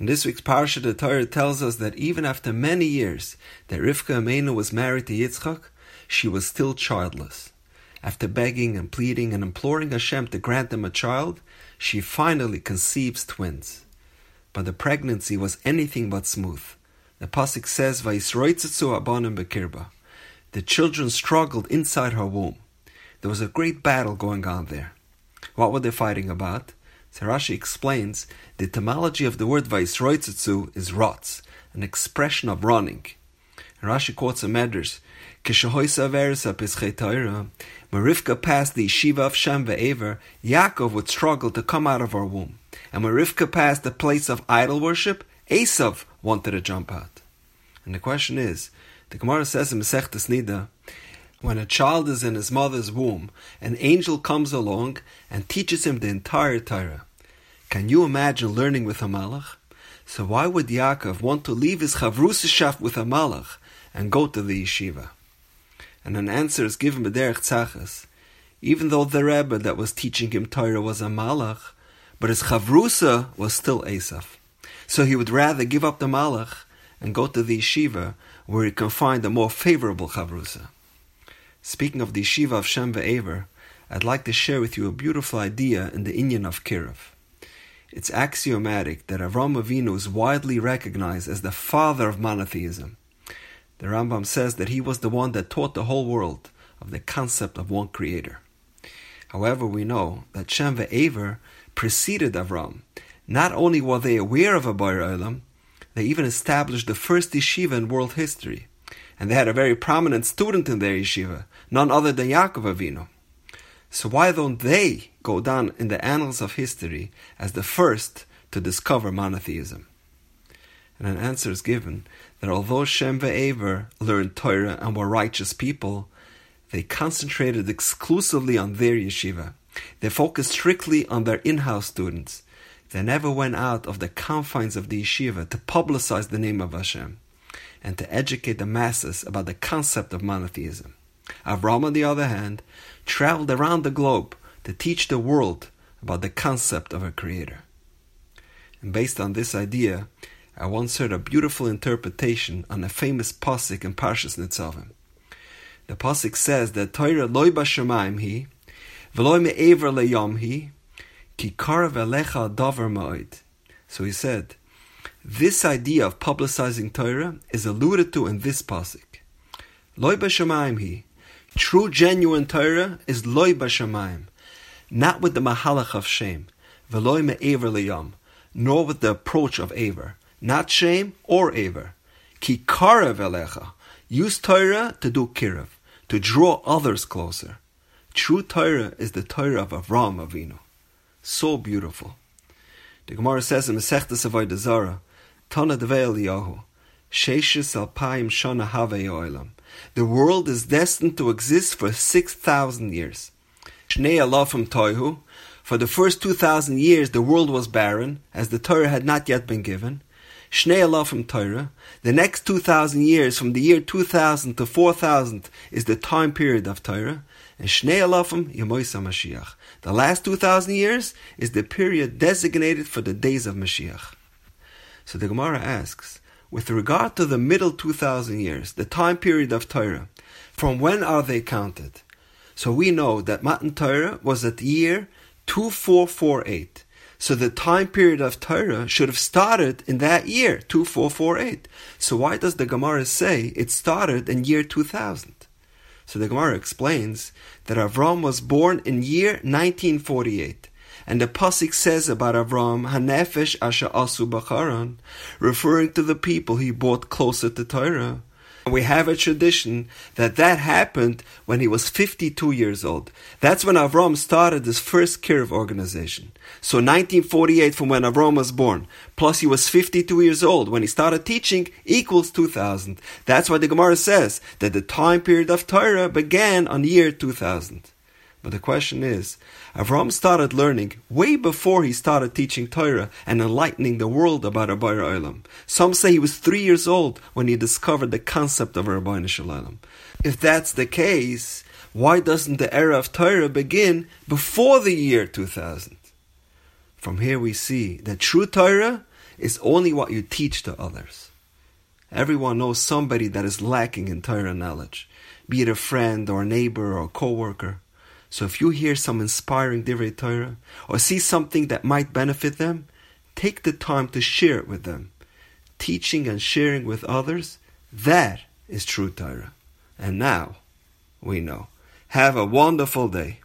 In this week's parsha, the Torah tells us that even after many years that Rivka Imeinu was married to Yitzchak, she was still childless. After begging and pleading and imploring Hashem to grant them a child, she finally conceives twins. But the pregnancy was anything but smooth. The pasuk says, "Vayisroitzatzu abanim bekirba." The children struggled inside her womb. There was a great battle going on there. What were they fighting about? So Rashi explains the etymology of the word Vaisroitzitzu is rotz, an expression of running. And Rashi quotes a medrash, when Rivka passed the yeshiva of Shem ve'ever, Yaakov would struggle to come out of her womb. And when Rivka passed the place of idol worship, Esav wanted to jump out. And the question is, the Gemara says in Masechtas Nida, when a child is in his mother's womb, an angel comes along and teaches him the entire Torah. Can you imagine learning with a malach? So why would Yaakov want to leave his chavrusishaft with a malach and go to the yeshiva? And an answer is given by Derech Tzachas. Even though the Rebbe that was teaching him Torah was a malach, but his chavrusa was still Esav. So he would rather give up the malach and go to the yeshiva where he can find a more favorable chavrusa. Speaking of the yeshiva of Shem Ve'ever, I'd like to share with you a beautiful idea in the Inyan of Kiruv. It's axiomatic that Avram Avinu is widely recognized as the father of monotheism. The Rambam says that he was the one that taught the whole world of the concept of one creator. However, we know that Shem Ve'ever preceded Avram. Not only were they aware of a Borei Olam, they even established the first yeshiva in world history and they had a very prominent student in their yeshiva, none other than Yaakov Avinu. So why don't they go down in the annals of history as the first to discover monotheism? And an answer is given that although Shem ve'Ever learned Torah and were righteous people, they concentrated exclusively on their yeshiva. They focused strictly on their in-house students. They never went out of the confines of the yeshiva to publicize the name of Hashem and to educate the masses about the concept of monotheism. Avram, on the other hand, traveled around the globe to teach the world about the concept of a creator. And based on this idea, I once heard a beautiful interpretation on a famous pasuk in Parshas Nitzavim. The pasuk says that Torah loy b'shamayim hi, v'loy me'ever leyom hi, ki karav elecha davar ma'od. So he said, this idea of publicizing Torah is alluded to in this pasuk. Loi b'shamayim he. True, genuine Torah is loi b'shamayim, not with the mahalach of Shem, v'loi me'Ever liyam, nor with the approach of Ever, not Shem or aver. Ki karev elecha. Use Torah to do kirev, to draw others closer. True Torah is the Torah of Avram Avinu. So beautiful. The Gemara says in Masechtas Avodah Zarah, Tana Yahu. Alpaim Shana Have Oilam. The world is destined to exist for 6,000 years. Shnei Alafim Toihu. For the first 2,000 years, the world was barren, as the Torah had not yet been given. Shnei Alafim Torah. The next 2,000 years, from the year 2000 to 4000, is the time period of Torah. And Shnei Alafim Yemoisa Mashiach. The last 2,000 years is the period designated for the days of Mashiach. So the Gemara asks, with regard to the middle 2000 years, the time period of Torah, from when are they counted? So we know that Matan Torah was at year 2448. So the time period of Torah should have started in that year, 2448. So why does the Gemara say it started in year 2000? So the Gemara explains that Avram was born in year 1948. And the pasuk says about Avram, Hanefesh Asha Asu Bacharan, referring to the people he brought closer to Torah. We have a tradition that that happened when he was 52 years old. That's when Avram started his first Kiruv organization. So 1948 from when Avram was born, plus he was 52 years old when he started teaching equals 2000. That's why the Gemara says that the time period of Torah began on year 2000. But the question is, Avram started learning way before he started teaching Torah and enlightening the world about Borei Olam. Some say he was three years old when he discovered the concept of Borei Olam. If that's the case, why doesn't the era of Torah begin before the year 2000? From here we see that true Torah is only what you teach to others. Everyone knows somebody that is lacking in Torah knowledge, be it a friend or a neighbor or a coworker. So if you hear some inspiring Divrei Torah or see something that might benefit them, take the time to share it with them. Teaching and sharing with others, that is true Torah. And now we know. Have a wonderful day.